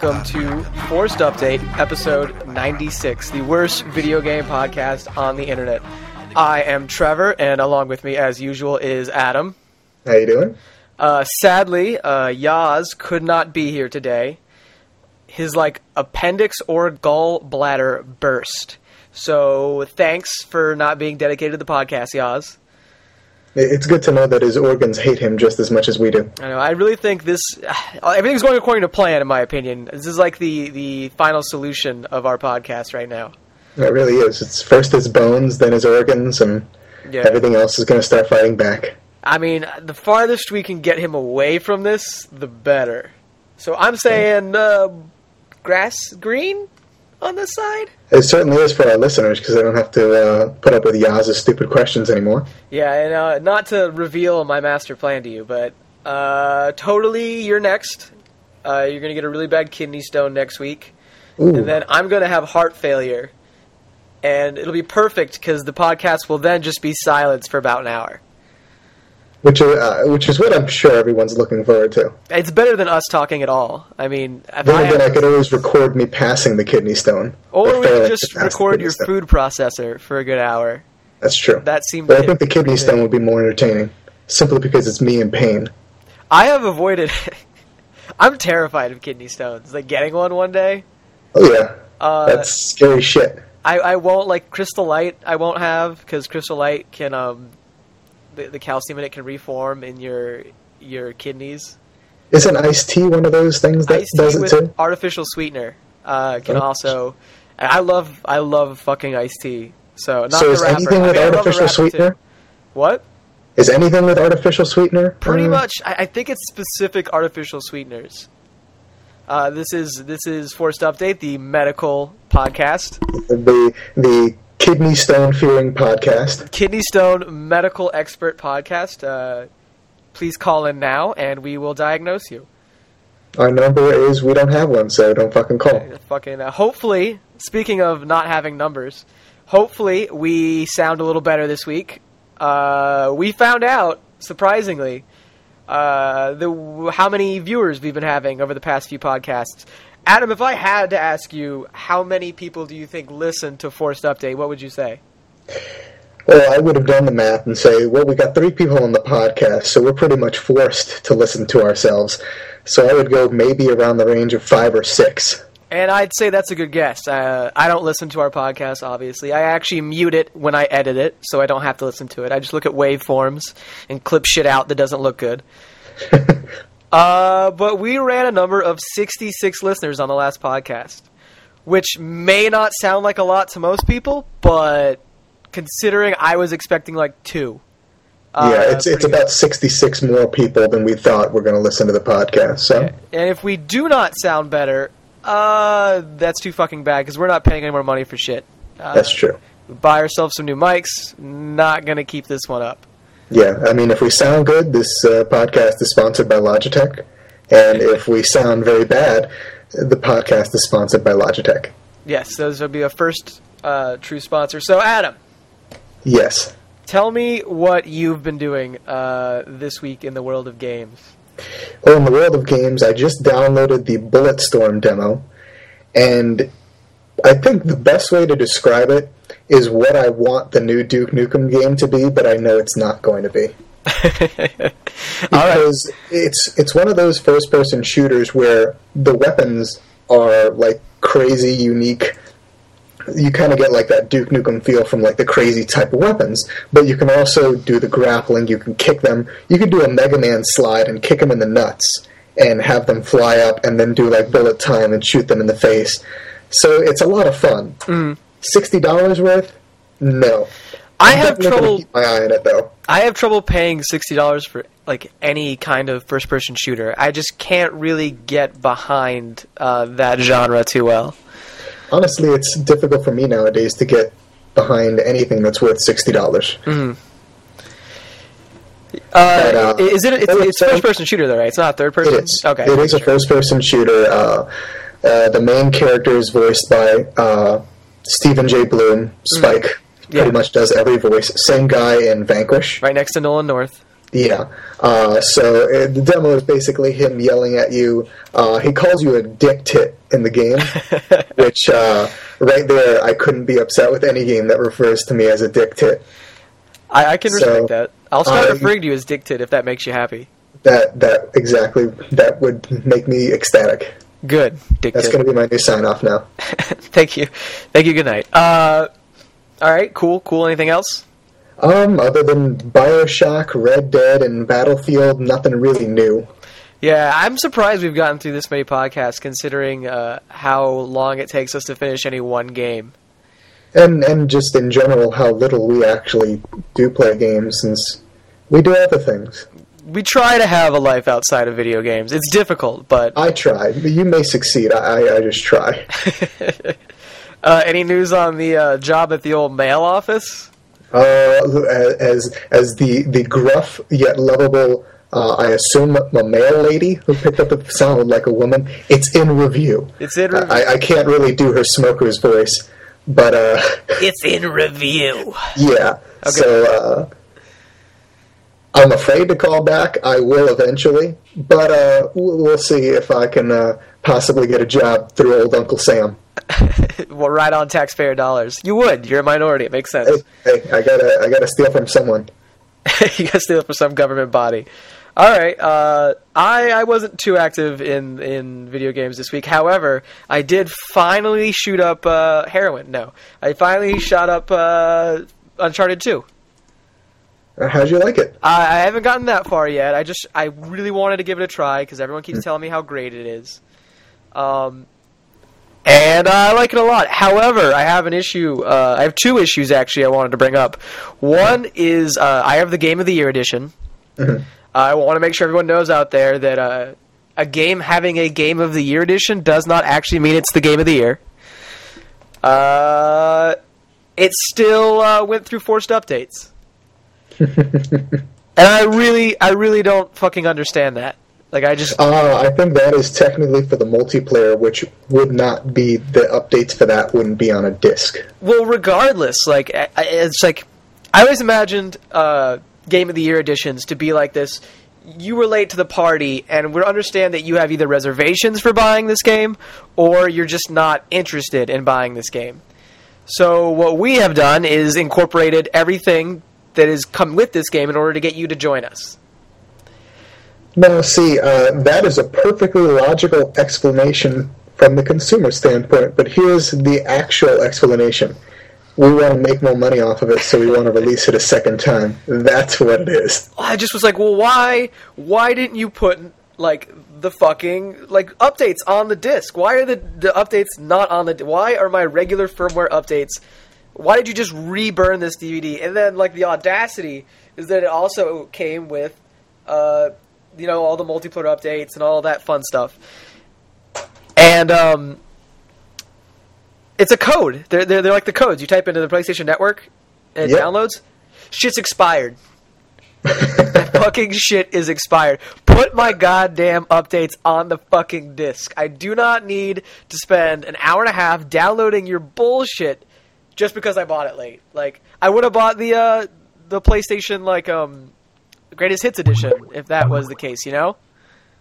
Welcome to Forced Update, episode 96, the worst video game podcast on the internet. I am Trevor, and along with me, as usual, is Adam. How you doing? Uh, sadly, uh, Yaz could not be here today. His like appendix or gallbladder burst. So thanks for not being dedicated to the podcast, Yaz. It's good to know that his organs hate him just as much as we do. I know. I really think this everything's going according to plan, in my opinion. This is like the the final solution of our podcast right now. It really is. It's first his bones, then his organs, and Yeah. everything else is going to start fighting back. I mean, the farthest we can get him away from this, the better. So I'm saying uh, grass green on this side. It certainly is for our listeners because they don't have to uh, put up with Yaz's stupid questions anymore. Yeah, and uh, not to reveal my master plan to you, but uh, totally, you're next. Uh, you're gonna get a really bad kidney stone next week, Ooh, and then I'm gonna have heart failure, and it'll be perfect because the podcast will then just be silence for about an hour. Which uh, which is what I'm sure everyone's looking forward to. It's better than us talking at all. I mean, Then I again, I could always record me passing the kidney stone, or we could just record your stone. food processor for a good hour. That's true. That seemed. but I think the kidney stone would be more entertaining, simply because it's me in pain. I have avoided. I'm terrified of kidney stones. Like getting one one day. Oh yeah, Uh, that's scary shit. I, I won't like crystal light. I won't have because crystal light can um the, the calcium in it can reform in your your kidneys. Isn't iced tea one of those things that Iced does it with too? artificial sweetener uh, can Oh. also. I love I love fucking iced tea. So not So is rapper. anything with I the artificial rapper, too. sweetener? What? Is anything with artificial sweetener? Pretty uh, much. I, I think it's specific artificial sweeteners. Uh, this is this is forced update the medical podcast. the the kidney stone fearing podcast. Kidney Stone Medical Expert Podcast. Uh, please call in now, and we will diagnose you. Our number is we don't have one, so don't fucking call. Fucking. Uh, hopefully, speaking of not having numbers, hopefully we sound a little better this week. Uh, we found out surprisingly uh, the how many viewers we've been having over the past few podcasts. Adam, if I had to ask you, how many people do you think listen to Forced Update? What would you say? Well, I would have done the math and say, well, we got three people on the podcast, so we're pretty much forced to listen to ourselves. So I would go maybe around the range of five or six. And I'd say that's a good guess. Uh, I don't listen to our podcast, obviously. I actually mute it when I edit it, so I don't have to listen to it. I just look at waveforms and clip shit out that doesn't look good. uh, but we ran a number of 66 listeners on the last podcast, which may not sound like a lot to most people, but considering I was expecting like two. uh, yeah, it's it's about sixty six more people than we thought were going to listen to the podcast. So And if we do not sound better, uh, that's too fucking bad because we're not paying any more money for shit. Uh, that's true. buy ourselves some new mics. Not gonna keep this one up. Yeah, I mean, if we sound good, this uh, podcast is sponsored by Logitech, and if we sound very bad, the podcast is sponsored by Logitech. Yes, those would be a first uh, true sponsor. So, Adam, Yes. tell me what you've been doing uh, this week in the world of games. Well, in the world of games, I just downloaded the Bulletstorm demo, and I think the best way to describe it is what I want the new Duke Nukem game to be, but I know it's not going to be. Because it's it's one of those first person shooters where the weapons are like crazy unique you kind of get like that Duke Nukem feel from like the crazy type of weapons, but you can also do the grappling. You can kick them. You can do a Mega Man slide and kick them in the nuts and have them fly up, and then do like bullet time and shoot them in the face. So it's a lot of fun. Mm. Sixty dollars worth? No. I I'm have trouble. Keep my eye on it though. I have trouble paying sixty dollars for like any kind of first-person shooter. I just can't really get behind uh, that genre too well. Honestly, it's difficult for me nowadays to get behind anything that's worth sixty dollars. Uh, uh, is it? It's, it's first-person shooter, though, right? It's not third person. It is. Okay. It is a first-person shooter. Uh, uh, the main character is voiced by uh, Steven J. Blum. Spike Mm. Yeah. pretty much does every voice. Same guy in Vanquish. right next to Nolan North. Yeah. Uh, so uh, the demo is basically him yelling at you. Uh, he calls you a dick tit in the game, which uh, right there, I couldn't be upset with any game that refers to me as a dick tit. I, I can So, respect that. I'll start um, referring to you as Dictate if that makes you happy. That that exactly that would make me ecstatic. Good, Dictate. That's going to be my new sign off now. Thank you. Thank you. Good night. Uh, all right. Cool. Cool. Anything else? Um, other than Bioshock, Red Dead, and Battlefield, nothing really new. Yeah, I'm surprised we've gotten through this many podcasts, considering uh, how long it takes us to finish any one game. And and just in general, how little we actually do play games, since we do other things. We try to have a life outside of video games. It's difficult, but I try. You may succeed. I, I, I just try. uh, any news on the uh, job at the old mail office? Uh, as as the the gruff yet lovable, uh, I assume a male lady who picked up the sound like a woman. It's in review. It's in review. I, I can't really do her smoker's voice, but uh, It's in review. yeah. Okay. So uh, I'm afraid to call back. I will eventually, but uh, we'll see if I can uh, possibly get a job through old Uncle Sam. well, right on taxpayer dollars. You would. You're a minority. It makes sense. Hey, hey, I gotta I gotta steal from someone. you gotta steal from some government body. All right. Uh, I I wasn't too active in in video games this week. However, I did finally shoot up uh, heroin. No, I finally shot up uh, Uncharted Two. How'd you like it? I, I haven't gotten that far yet. I just I really wanted to give it a try because everyone keeps telling me how great it is. Um, and I like it a lot. However, I have an issue. Uh, I have two issues actually. I wanted to bring up. One is uh, I have the Game of the Year edition. Mhm. I want to make sure everyone knows out there that uh, a game having a Game of the Year edition does not actually mean it's the Game of the Year. Uh, it still uh, went through forced updates. And I really, I really don't fucking understand that. Like, I just, Uh, I think that is technically for the multiplayer, which would not be the updates for that wouldn't be on a disc. well, regardless, like, I, I- it's like, I always imagined uh, Game of the Year editions to be like this. You were late to the party, and we understand that you have either reservations for buying this game, or you're just not interested in buying this game. So what we have done is incorporated everything that has come with this game in order to get you to join us. Now, see, uh, that is a perfectly logical explanation from the consumer standpoint, but here's the actual explanation. We want to make more money off of it, so we want to release it a second time. That's what it is. I just was like, well, why? Why didn't you put like the fucking like updates on the disc? Why are the the updates not on the? Why are my regular firmware updates? Why did you just reburn this DVD? And then like the audacity is that it also came with, uh, you know, all the multiplayer updates and all that fun stuff. And um, it's a code. They're, they're they're like the codes you type into the PlayStation Network and it Yep. downloads. Shit's expired fucking shit is expired. Put my goddamn updates on the fucking disc. I do not need to spend an hour and a half downloading your bullshit just because I bought it late. Like I would have bought the uh the PlayStation like um greatest hits edition if that was the case, you know?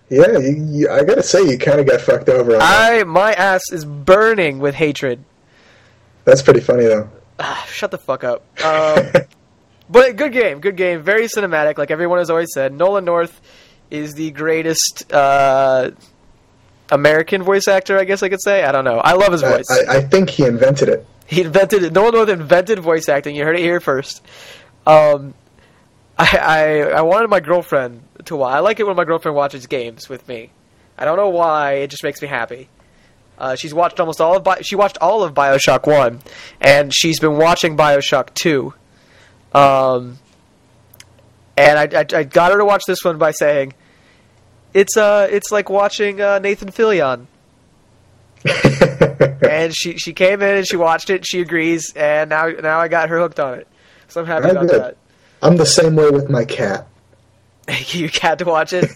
Yeah, you, you, I gotta say, you kind of got fucked over on that. I my ass is burning with hatred. That's pretty funny, though. Ah, shut the fuck up. Um, but good game, good game, very cinematic. Like everyone has always said, Nolan North is the greatest uh, American voice actor. I guess I could say. I don't know. I love his I, voice. I, I think he invented it. He invented. Nolan North invented voice acting. You heard it here first. Um, I, I I wanted my girlfriend to watch. I like it when my girlfriend watches games with me. I don't know why. It just makes me happy. Uh, she's watched almost all of Bi- she watched all of Bioshock One, and she's been watching Bioshock Two. Um, and I, I, I got her to watch this one by saying, "It's uh, it's like watching uh, Nathan Fillion." and she she came in and she watched it. And she agrees, and now now I got her hooked on it. So I'm happy Oh, about good. that. I'm the same way with my cat. you had to watch it.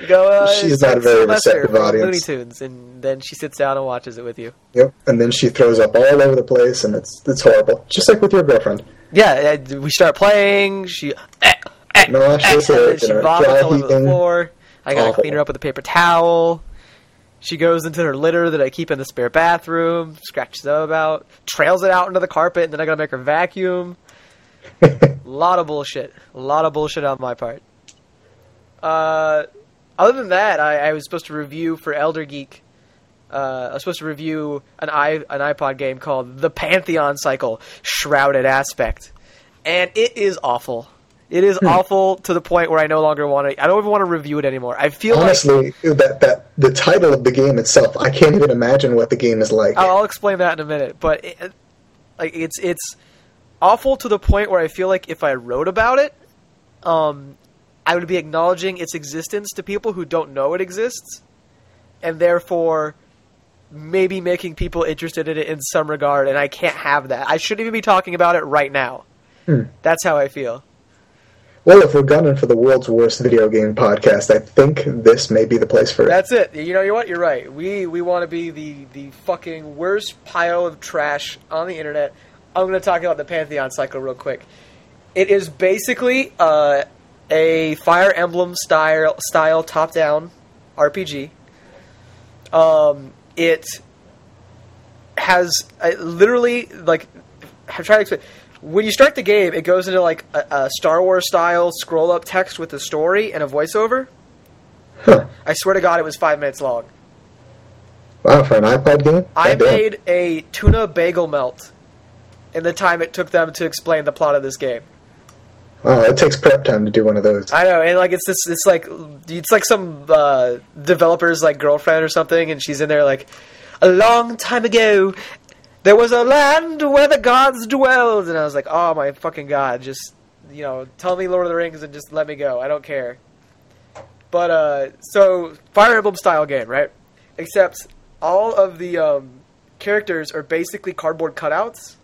You go. Uh, She's not a very Sylvester receptive audience. Looney Tunes, and then she sits down and watches it with you. Yep. And then she throws up all over the place, and it's it's horrible. Just like with your girlfriend. Yeah, we start playing. She, eh, eh, or and she vomits all over the floor. I gotta Awful. clean her up with a paper towel. She goes into her litter that I keep in the spare bathroom, scratches it about, trails it out into the carpet, and then I gotta make her vacuum. A lot of bullshit. A lot of bullshit on my part. Uh, other than that, I, I was supposed to review for Elder Geek. Uh, I was supposed to review an i an iPod game called The Pantheon Cycle: Shrouded Aspect, and it is awful. It is awful to the point where I no longer want to. I don't even want to review it anymore. I feel like Honestly, that that the title of the game itself, I can't even imagine what the game is like. I'll I'll explain that in a minute, but it, like it's it's awful to the point where I feel like if I wrote about it, um, I would be acknowledging its existence to people who don't know it exists, and therefore maybe making people interested in it in some regard. And I can't have that. I shouldn't even be talking about it right now. Hmm. That's how I feel. Well, if we're gunning for the world's worst video game podcast, I think this may be the place for it. That's it. You know, you what? You're right. We we want to be the the fucking worst pile of trash on the internet. I'm going to talk about the Pantheon cycle real quick. It is basically uh, a Fire Emblem style style top down RPG. Um, it has uh, literally like I'm trying to explain. When you start the game, it goes into like a, a Star Wars style scroll up text with a story and a voiceover. Huh. I swear to God, it was five minutes long. Wow, for an iPad game? I Goddamn. made a tuna bagel melt in the time it took them to explain the plot of this game. Wow, it takes prep time to do one of those. I know, and like it's this, it's like it's like some uh, developer's like girlfriend or something, and she's in there like a long time ago. There was a land where the gods dwelled, and I was like, oh my fucking god, just you know, tell me Lord of the Rings and just let me go. I don't care. But uh, so Fire Emblem style game, right? Except all of the um, characters are basically cardboard cutouts.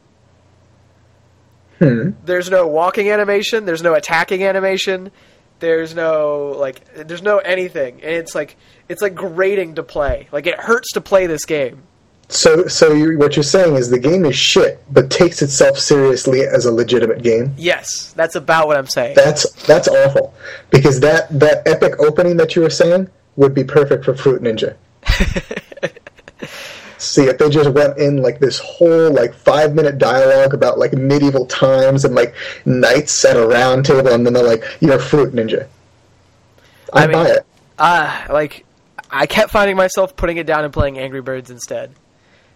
Hmm. There's no walking animation. There's no attacking animation. There's no like. There's no anything, and it's like it's like grating to play. Like it hurts to play this game. So, so you, what you're saying is the game is shit, but takes itself seriously as a legitimate game. Yes, that's about what I'm saying. That's that's awful because that that epic opening that you were saying would be perfect for Fruit Ninja. See if they just went in like this whole like five minute dialogue about like medieval times and like knights at a round table, and then they're like, "You're Fruit Ninja." I I'd mean- buy it. Ah, like I kept finding myself putting it down and playing Angry Birds instead.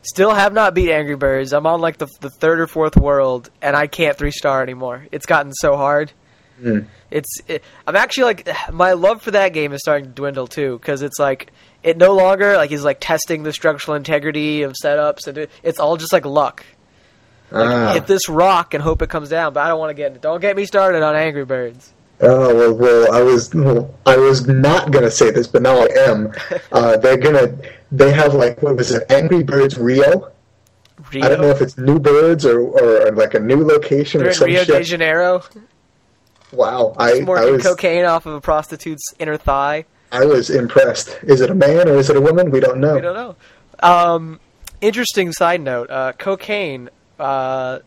Still have not beat Angry Birds. I'm on like the the third or fourth world, and I can't three star anymore. It's gotten so hard. Hmm. It's it, I'm actually like my love for that game is starting to dwindle too because it's like it no longer like is like testing the structural integrity of setups and it, it's all just like luck. Ah. Hit this rock and hope it comes down, but I don't want to get don't get me started on Angry Birds. Oh well, well, I was well, I was not gonna say this, but now I am. Uh, they're gonna they have like what was it, Angry Birds Rio? Rio, I don't know if it's new birds or, or like a new location they're or some Rio shit. de Janeiro. Wow, I, I Smoking was cocaine off of a prostitute's inner thigh. I was impressed. Is it a man or is it a woman? We don't know. We don't know. Um, interesting side note: uh, cocaine uh,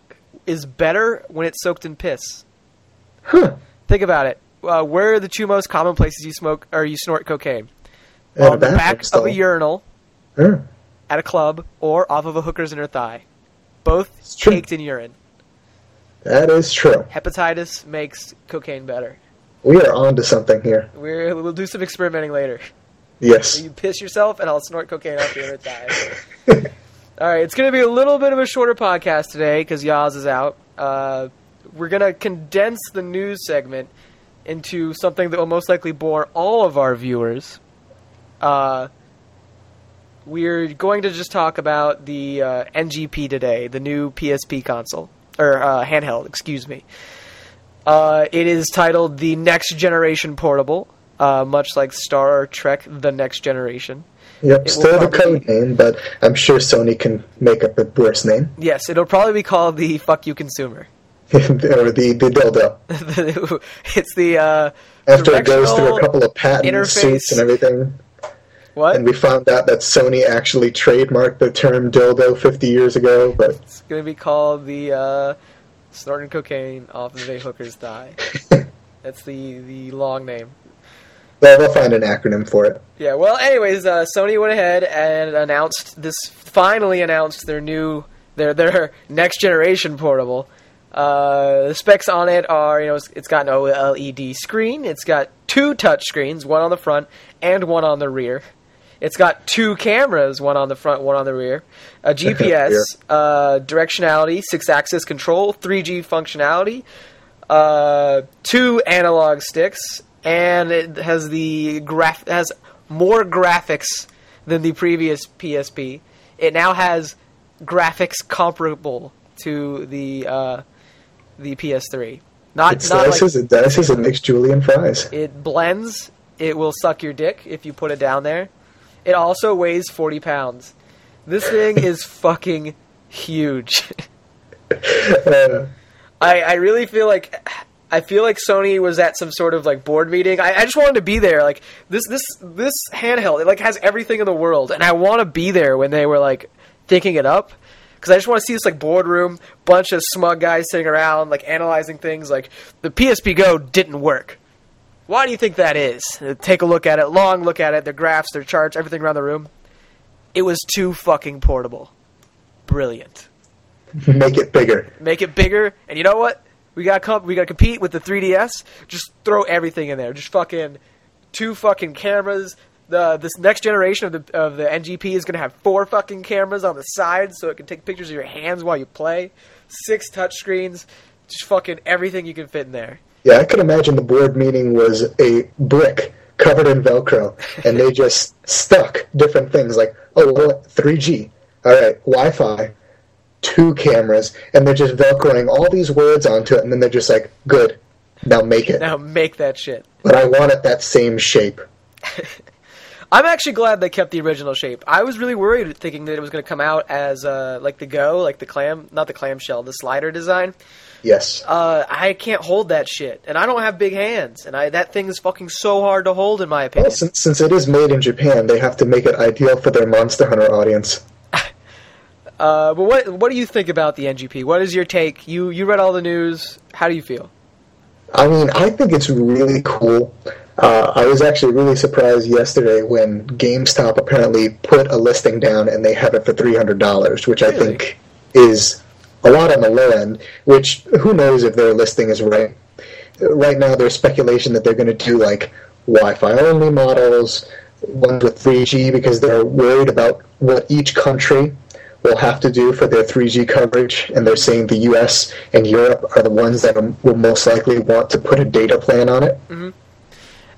is better when it's soaked in piss. Huh. Think about it. Uh, where are the two most common places you smoke or you snort cocaine? On the back stall. of a urinal At a club or off of a hooker's inner thigh. Both caked in urine. That is true. Hepatitis makes cocaine better. We are on to something here. We're, we'll do some experimenting later. Yes. You piss yourself, and I'll snort cocaine off your inner thigh. All right, it's going to be a little bit of a shorter podcast today because Yaz is out. Uh, we're going to condense the news segment into something that will most likely bore all of our viewers. Uh, we're going to just talk about the uh, NGP today, the new PSP console or uh, handheld. Excuse me. Uh, it is titled the Next Generation Portable, uh, much like Star Trek: The Next Generation. Yep. Still the probably- code name, but I'm sure Sony can make up a worse name. Yes, it'll probably be called the "Fuck You Consumer." or the the dildo. it's the uh, After it goes through a couple of patent interface- suits and everything, What? and we found out that Sony actually trademarked the term dildo 50 years ago, but It's going to be called the uh, snorting cocaine off of a hooker's thigh. That's the the long name. Well, they'll find an acronym for it. Yeah. Well, anyways, uh, Sony went ahead and announced this. Finally announced their new their their next generation portable. Uh, the specs on it are, you know, it's, it's got an OLED screen. It's got two touch screens, one on the front and one on the rear. It's got two cameras, one on the front, one on the rear. A GPS, uh, directionality, six-axis control, 3G functionality, uh, two analog sticks, and it has the graph has more graphics than the previous PSP. It now has graphics comparable to the uh, the PS3. Not It not like, slices, it dices, it makes julienne fries. it blends. It will suck your dick if you put it down there. It also weighs 40 pounds. This thing is fucking huge. Uh, I, I really feel like I feel like Sony was at some sort of like board meeting. I, I just wanted to be there. Like this this this handheld, it like has everything in the world, and I want to be there when they were like thinking it up. Because I just want to see this like boardroom, bunch of smug guys sitting around like analyzing things. Like the PSP Go didn't work. Why do you think that is? Uh, Take a look at it, long look at it, their graphs, their charts, everything around the room. It was too fucking portable. Brilliant. make it bigger. Make it bigger, and you know what? We got comp- we got to compete with the 3DS. Just throw everything in there. Just fucking two fucking cameras. The this next generation of the of the NGP is gonna have four fucking cameras on the sides, so it can take pictures of your hands while you play. Six touch screens. Just fucking everything you can fit in there. Yeah, I could imagine the board meeting was a brick covered in Velcro, and they just stuck different things like, oh, well, 3G, all right, Wi-Fi, two cameras, and they're just Velcroing all these words onto it, and then they're just like, good, now make it. Now make that shit. But I want it that same shape. I'm actually glad they kept the original shape. I was really worried, thinking that it was going to come out as uh, like the Go, like the clam, not the clamshell, the slider design. Yes. Uh, I can't hold that shit, and I don't have big hands, and I that thing is fucking so hard to hold, in my Well, opinion. since, since it is made in Japan, they have to make it ideal for their Monster Hunter audience. Uh, but what what do you think about the NGP? What is your take? You you read all the news. How do you feel? I mean, I think it's really cool. Uh, I was actually really surprised yesterday when GameStop apparently put a listing down and they have it for three hundred dollars, which I think is a lot on the low end. Which who knows if their listing is right? Right now, there's speculation that they're going to do like Wi-Fi only models, ones with 3G, because they're worried about what each country will have to do for their 3G coverage, and they're saying the U.S. and Europe are the ones that will most likely want to put a data plan on it.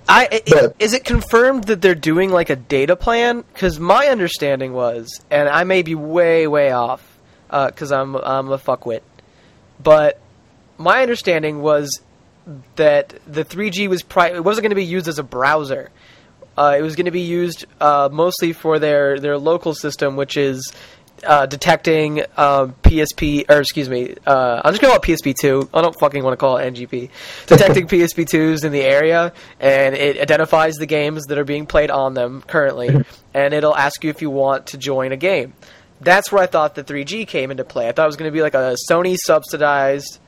I But- is it confirmed that they're doing like a data plan? Because my understanding was, and I may be way way off, because I'm I'm a fuckwit, but my understanding was that the 3G was pri- it wasn't going to be used as a browser. Uh, it was going to be used uh, mostly for their their local system, which is uh, detecting uh, PSP or excuse me, uh, I'm just gonna call it PSP2. I don't fucking want to call it NGP. Detecting PSP2s in the area, and it identifies the games that are being played on them currently, and it'll ask you if you want to join a game. That's where I thought the 3G came into play. I thought it was going to be like a Sony subsidized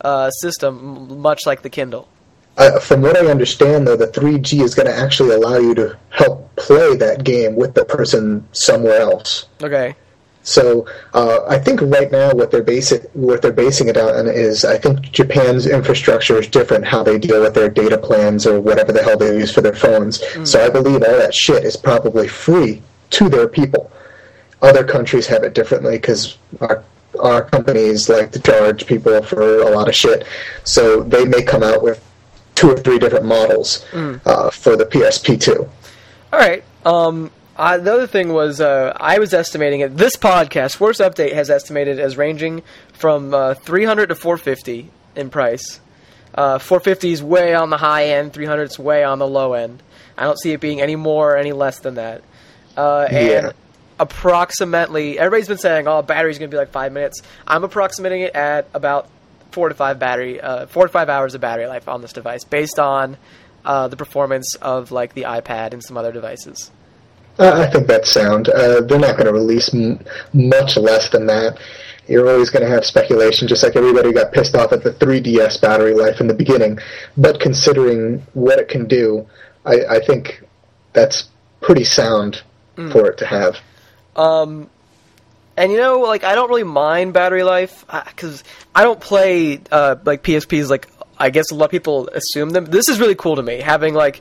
uh, system, m- much like the Kindle. Uh, from what I understand, though, the 3G is going to actually allow you to help play that game with the person somewhere else. Okay. So uh, I think right now what they're basing what they're basing it on is I think Japan's infrastructure is different how they deal with their data plans or whatever the hell they use for their phones. So I believe all that shit is probably free to their people. Other countries have it differently because our our companies like to charge people for a lot of shit. So they may come out with two or three different models uh, for the PSP2. All right. Um, I, the other thing was uh, I was estimating it. This podcast, Force Update, has estimated as ranging from uh, 300 to 450 in price. Uh, 450 is way on the high end. 300 is way on the low end. I don't see it being any more or any less than that. Uh, and Yeah. approximately, everybody's been saying, "Oh, battery's going to be like five minutes." I'm approximating it at about four to five battery, uh, four to five hours of battery life on this device, based on uh, the performance of like the iPad and some other devices. Uh, I think that's sound. Uh, they're not going to release m- much less than that. You're always going to have speculation, just like everybody got pissed off at the 3DS battery life in the beginning. But considering what it can do, I, I think that's pretty sound for it to have. Um, and you know, like I don't really mind battery life because I don't play uh, like PSPs. Like I guess a lot of people assume them. This is really cool to me having like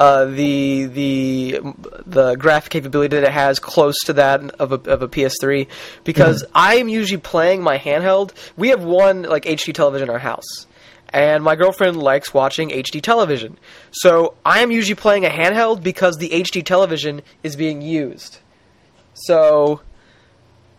uh, the the the graphic capability that it has close to that of a of a PS3 because I'm usually playing my handheld. We have one like HD television in our house. And my girlfriend likes watching HD television. So I am usually playing a handheld because the HD television is being used. So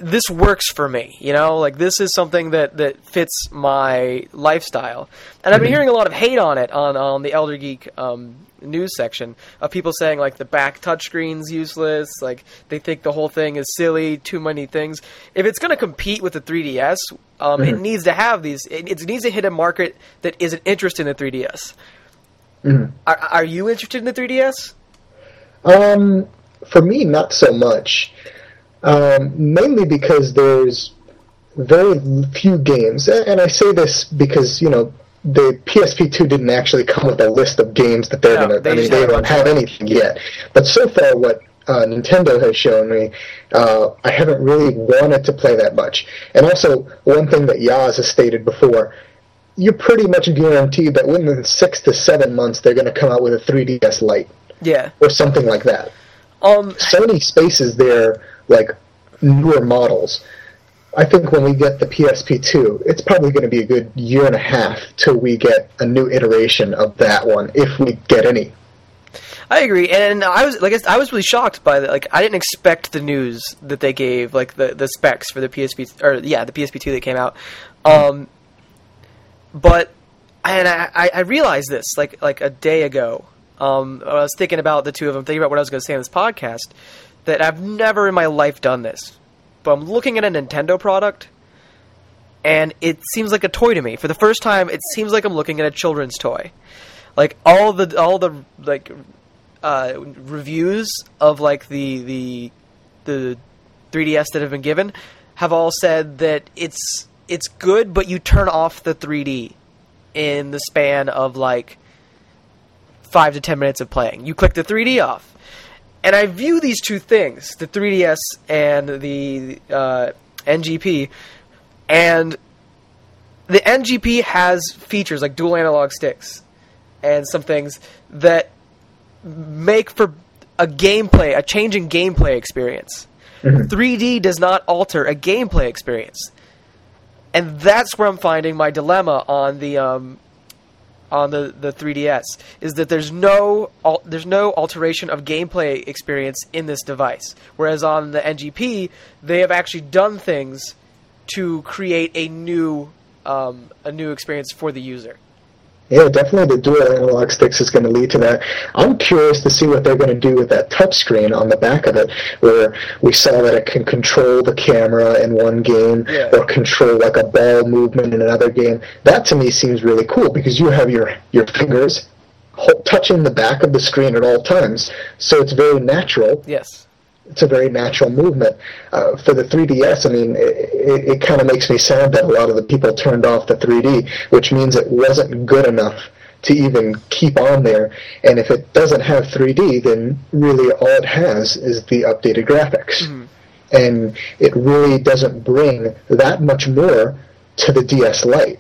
this works for me, you know, like this is something that, that fits my lifestyle. And I've been hearing a lot of hate on it on, on the Elder Geek um, news section of people saying like the back touchscreen's useless, like they think the whole thing is silly, too many things. If it's going to compete with the 3DS, um, it needs to have these. It, it needs to hit a market that isn't interested in the 3DS. Are, are you interested in the 3DS? Um, for me, not so much. Um, mainly because there's very few games, and I say this because you know the PSP2 didn't actually come with a list of games that they're No, gonna. they I mean, they don't have anything yet. But so far, what uh, Nintendo has shown me, uh, I haven't really wanted to play that much. And also, one thing that Yaz has stated before. You're pretty much guaranteed that within six to seven months they're going to come out with a 3DS Lite Yeah. or something like that. Um, Sony spaces their like newer models. I think when we get the PSP2, it's probably going to be a good year and a half till we get a new iteration of that one, if we get any. I agree, and I was like, I was really shocked by the like. I didn't expect the news that they gave, like the the specs for the PSP or yeah, the PSP two that came out. Um, but and I, I I realized this like like a day ago. Um, I was thinking about the two of them, thinking about what I was going to say on this podcast. That I've never in my life done this, but I'm looking at a Nintendo product, and it seems like a toy to me. For the first time, it seems like I'm looking at a children's toy. Like all the all the like uh, reviews of like the the the 3DS that have been given have all said that it's it's good, but you turn off the 3D in the span of like five to ten minutes of playing. You click the 3D off, and I view these two things, the 3DS and the uh, NGP, and the NGP has features like dual analog sticks and some things that make for a gameplay, a change in gameplay experience. 3D does not alter a gameplay experience, and that's where I'm finding my dilemma on the um, on the, the 3DS is that there's no al- there's no alteration of gameplay experience in this device. Whereas on the NGP, they have actually done things to create a new um, a new experience for the user. Yeah, definitely the dual analog sticks is going to lead to that. I'm curious to see what they're going to do with that touchscreen on the back of it, where we saw that it can control the camera in one game Yeah. or control like a ball movement in another game. That to me seems really cool because you have your, your fingers touching the back of the screen at all times, so it's very natural Yes. It's a very natural movement. Uh, for the 3DS, I mean, it, it, kind of makes me sad that a lot of the people turned off the 3D, which means it wasn't good enough to even keep on there. And if it doesn't have 3D, then really all it has is the updated graphics. And it really doesn't bring that much more to the DS Lite.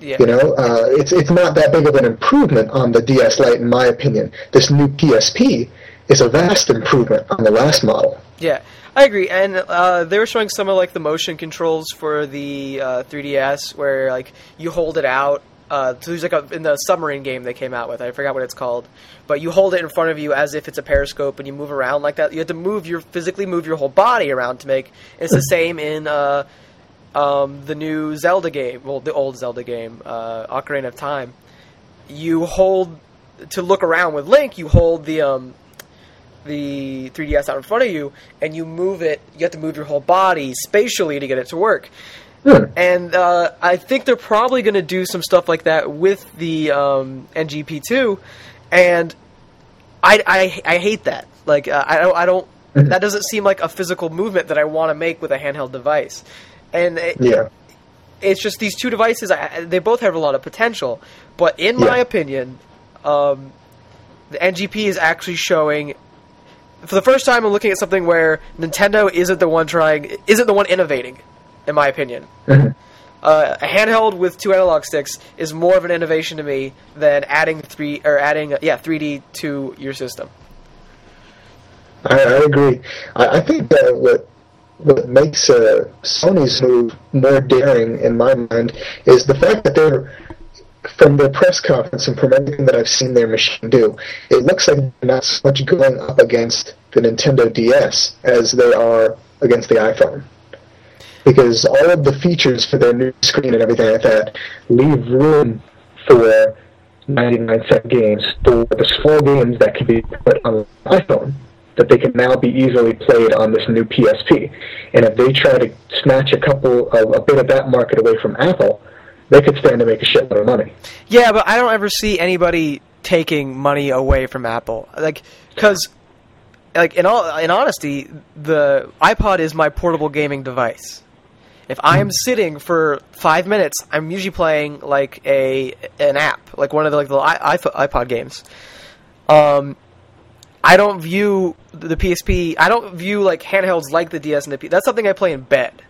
Yeah. You know, uh, it's it's not that big of an improvement on the DS Lite, in my opinion. This new PSP is a vast improvement on the last model. Yeah, I agree. And uh, they were showing some of like the motion controls for the uh, 3DS, where like you hold it out. Uh, so there's like a, in the submarine game they came out with. I forgot what it's called, but you hold it in front of you as if it's a periscope, and you move around like that. You have to move your physically move your whole body around to make. It's the same in uh, um, the new Zelda game, well, the old Zelda game, uh, Ocarina of Time. You hold to look around with Link. You hold the um, the 3DS out in front of you, and you move it. You have to move your whole body spatially to get it to work. And uh, I think they're probably going to do some stuff like that with the um, NGP2. And I, I, I hate that. Like uh, I don't I don't Mhm. that doesn't seem like a physical movement that I want to make with a handheld device. And it, Yeah. it's just these two devices. I, they both have a lot of potential, but in my opinion, um, the NGP is actually showing. For the first time, I'm looking at something where Nintendo isn't the one trying, isn't the one innovating, in my opinion. Uh, a handheld with two analog sticks is more of an innovation to me than adding three or adding uh, yeah 3D to your system. I, I agree. I, I think that what what makes uh, Sony's move more daring in my mind is the fact that they're from their press conference and from everything that I've seen their machine do, it looks like they're not so much going up against the Nintendo DS as they are against the iPhone. Because all of the features for their new screen and everything like that leave room for 99 cent games, for the small games that can be put on the iPhone that they can now be easily played on this new PSP. And if they try to snatch a couple of a bit of that market away from Apple, they could stand to make a shitload of money. Yeah, but I don't ever see anybody taking money away from Apple. Like, because, like in all in honesty, the iPod is my portable gaming device. If I am sitting for five minutes, I'm usually playing like a an app, like one of the like the iPod iPod games. Um, I don't view the PSP. I don't view like handhelds like the DS and the P. That's something I play in bed.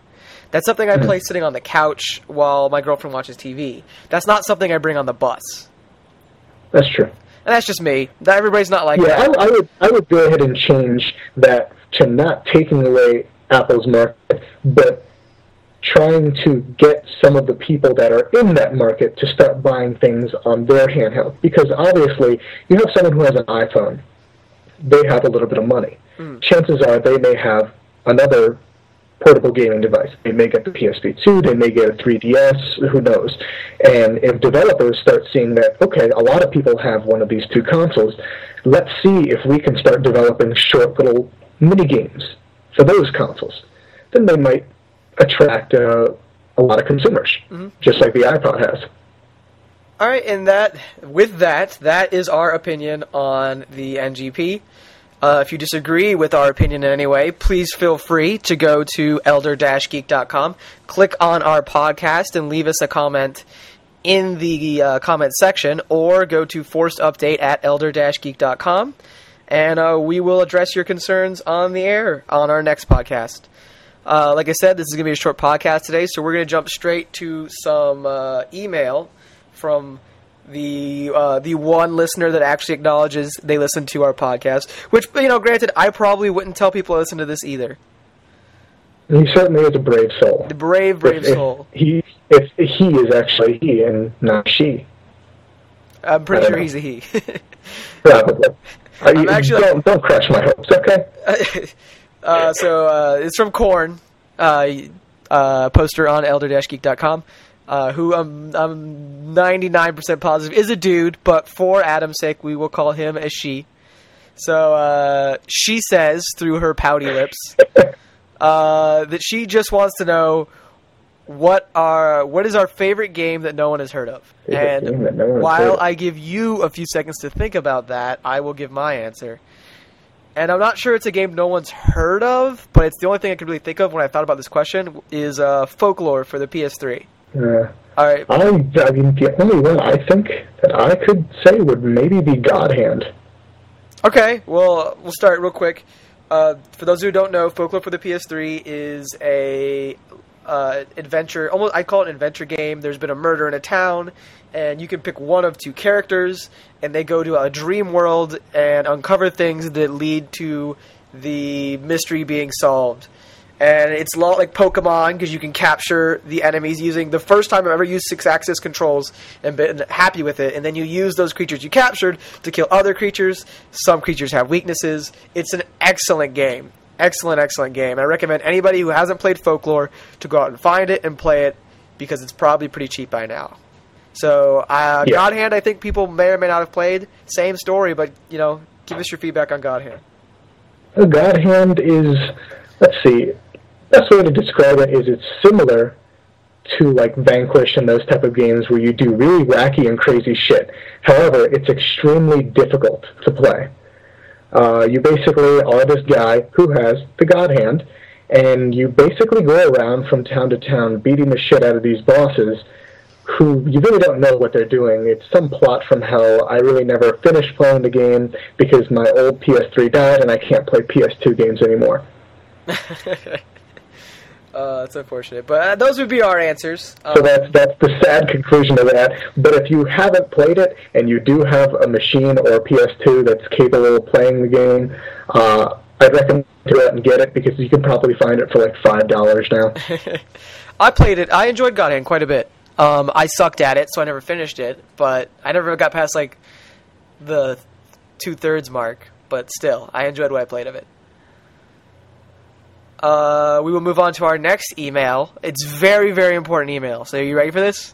That's something I hmm. play sitting on the couch while my girlfriend watches TV. That's not something I bring on the bus. That's true. And that's just me. That everybody's not like Yeah, that. I, I would I would go ahead and change that to not taking away Apple's market, but trying to get some of the people that are in that market to start buying things on their handheld. Because obviously, you have someone who has an iPhone, they have a little bit of money. Hmm. Chances are they may have another portable gaming device. They may get the PSP2, they may get a 3DS, who knows. And if developers start seeing that, okay, a lot of people have one of these two consoles, let's see if we can start developing short little mini games for those consoles. Then they might attract uh, a lot of consumers, just like the iPod has. All right, and that with that, that is our opinion on the NGP. Uh, if you disagree with our opinion in any way, please feel free to go to elder-geek.com, click on our podcast, and leave us a comment in the uh, comment section, or go to forced update at elder-geek.com, and uh, we will address your concerns on the air on our next podcast. Uh, like I said, this is going to be a short podcast today, so we're going to jump straight to some uh, email from the uh, the one listener that actually acknowledges they listen to our podcast. Which, you know, granted, I probably wouldn't tell people to listen to this either. He certainly is a brave soul. The brave, brave if, if soul. He, if he is actually he and not she, I'm pretty sure don't he's a he. probably. Are you, actually- don't, don't crush my hopes, okay? uh, so uh, it's from Corn, uh, uh, poster on elder-geek.com, uh, who I'm, I'm 99% positive is a dude, but for Adam's sake, we will call him a she. So uh, she says through her pouty lips uh, that she just wants to know what our what is our favorite game that no one has heard of. Favorite And no while. I give you a few seconds to think about that, I will give my answer. And I'm not sure it's a game no one's heard of, but it's the only thing I could really think of when I thought about this question is uh, Folklore for the PS3. Uh, All right, I, I mean, the only one I think that I could say would maybe be God Hand. Okay, well, we'll start real quick. Uh, for those who don't know, Folklore for the PS3 is a uh, adventure. Almost, I call it an adventure game. There's been a murder in a town, and you can pick one of two characters, and they go to a dream world and uncover things that lead to the mystery being solved. And it's a lot like Pokemon because you can capture the enemies using the first time I've ever used six axis controls and been happy with it. And then you use those creatures you captured to kill other creatures. Some creatures have weaknesses. It's an excellent game. Excellent, excellent game. I recommend anybody who hasn't played Folklore to go out and find it and play it because it's probably pretty cheap by now. So, uh, Yeah. God Hand, I think people may or may not have played. Same story, but, you know, give us your feedback on God Hand. A God Hand is, let's see, best way to describe it is it's similar to like Vanquish and those type of games where you do really wacky and crazy shit. However, it's extremely difficult to play. Uh, you basically are this guy who has the God Hand, and you basically go around from town to town beating the shit out of these bosses who you really don't know what they're doing. It's some plot from hell. I really never finished playing the game because my old PS3 died and I can't play PS2 games anymore. uh, that's unfortunate, but uh, those would be our answers. So that's that's the sad conclusion of that. But if you haven't played it and you do have a machine or a PS2 that's capable of playing the game, uh, I'd recommend to go out and get it because you can probably find it for like five dollars now. I played it. I enjoyed God Hand quite a bit. Um, I sucked at it, so I never finished it. But I never got past like the two thirds mark. But still, I enjoyed what I played of it. Uh, we will move on to our next email. It's very, very important email. So, are you ready for this?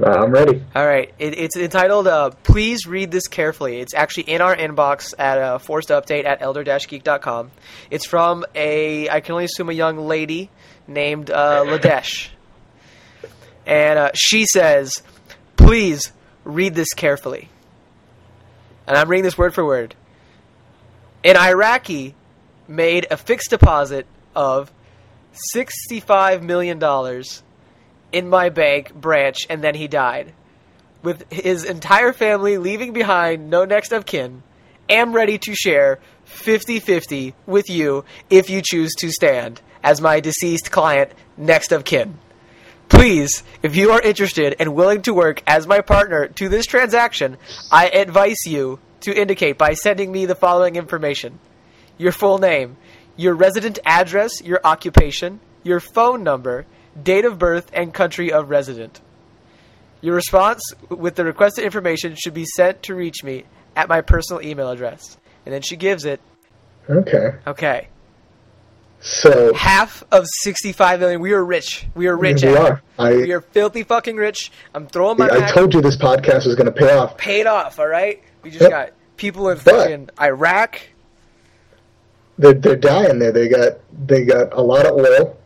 Uh, I'm ready. All right. It, it's entitled uh, "Please read this carefully." It's actually in our inbox at uh, forced update at elder-geek.com. It's from a I can only assume a young lady named uh, Ladesh, and uh, she says, "Please read this carefully." And I'm reading this word for word. An Iraqi made a fixed deposit of sixty-five million dollars in my bank branch and then he died. With his entire family leaving behind no next of kin, am ready to share 50 50 with you if you choose to stand as my deceased client next of kin. Please, if you are interested and willing to work as my partner to this transaction, I advise you to indicate by sending me the following information your full name, your resident address, your occupation, your phone number, date of birth, and country of resident. Your response with the requested information should be sent to reach me at my personal email address. And then she gives it. Okay. Okay. So Half of 65 million. We are rich. We are rich. We Adam. are. I- we are filthy fucking rich. I'm throwing my I back told you this podcast was going to pay off. paid off, all right? We just Yep. got people in But- fucking Iraq. They're they're dying there. They got they got a lot of oil.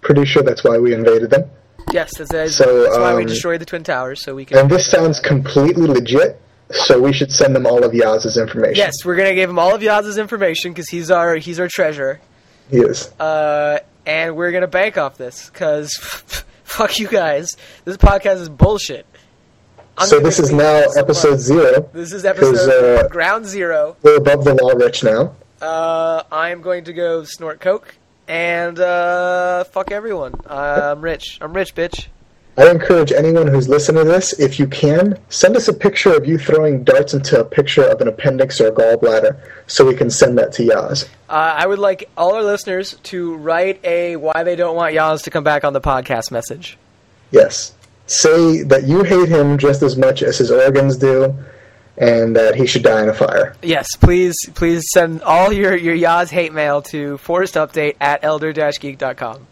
Pretty sure that's why we invaded them. Yes, that's, that's, So, that's why we um, destroyed the Twin Towers, so we can. And this sounds completely legit. So we should send them all of Yaz's information. Yes, we're gonna give him all of Yaz's information because he's our he's our treasure. He is. uh, and we're gonna bank off this because fuck you guys. This podcast is bullshit. I'm so this is now episode zero. This is episode uh, ground zero. We're above the law rich now. Uh, I'm going to go snort coke and uh, fuck everyone. Uh, I'm rich. I'm rich, bitch. I encourage anyone who's listening to this, if you can, send us a picture of you throwing darts into a picture of an appendix or a gallbladder so we can send that to Yaz. Uh, I would like all our listeners to write a why they don't want Yaz to come back on the podcast message. Yes. Say that you hate him just as much as his organs do, and that he should die in a fire. Yes, please, please send all your, your Yaz hate mail to forcedupdate at elder-geek.com.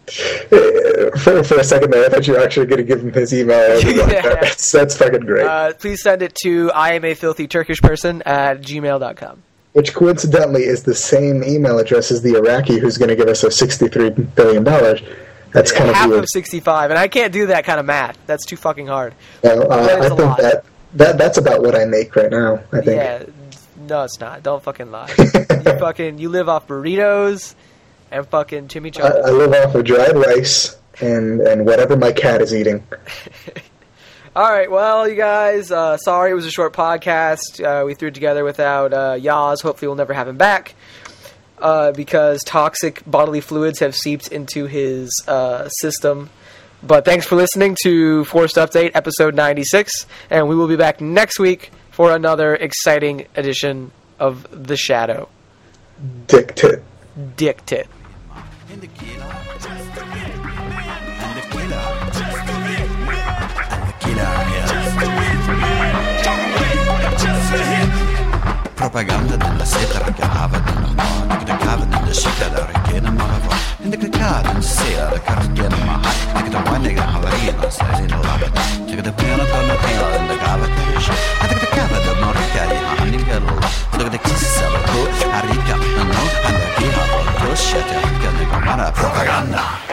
Uh, For, for a second there, I thought you were actually going to give him his email. I was like, Yeah. that's, that's fucking great. Uh, please send it to I am a filthy Turkish person at gmail.com. Which coincidentally is the same email address as the Iraqi who's going to give us a $63 billion. That's kind of Half weird. of 65, and I can't do that kind of math. That's too fucking hard. Well, uh, I think lot. that, that that's about what I make right now. I think. Yeah, no, it's not. Don't fucking lie. you fucking, you live off burritos and fucking I, chimichangas. I live off of dried rice and, and whatever my cat is eating. All right, well, you guys, uh, sorry it was a short podcast. Uh, we threw it together without uh, Yaz. Hopefully, we'll never have him back uh, because toxic bodily fluids have seeped into his uh, system. But thanks for listening to Forced Update, episode 96, and we will be back next week for another exciting edition of The Shadow. Dick tit. Dick Tit. Propaganda della seta ricavava di non mo, che cava della scelta da richiena ma la va. E che cava di sera da carriera ma ha, che da wine che havarina sai in la va. Che da piano donna piano da cava di sce. E che cava da morca di hanni che lo. E che chissà la co, arricca no, and the killer will shut it. Che ne propaganda.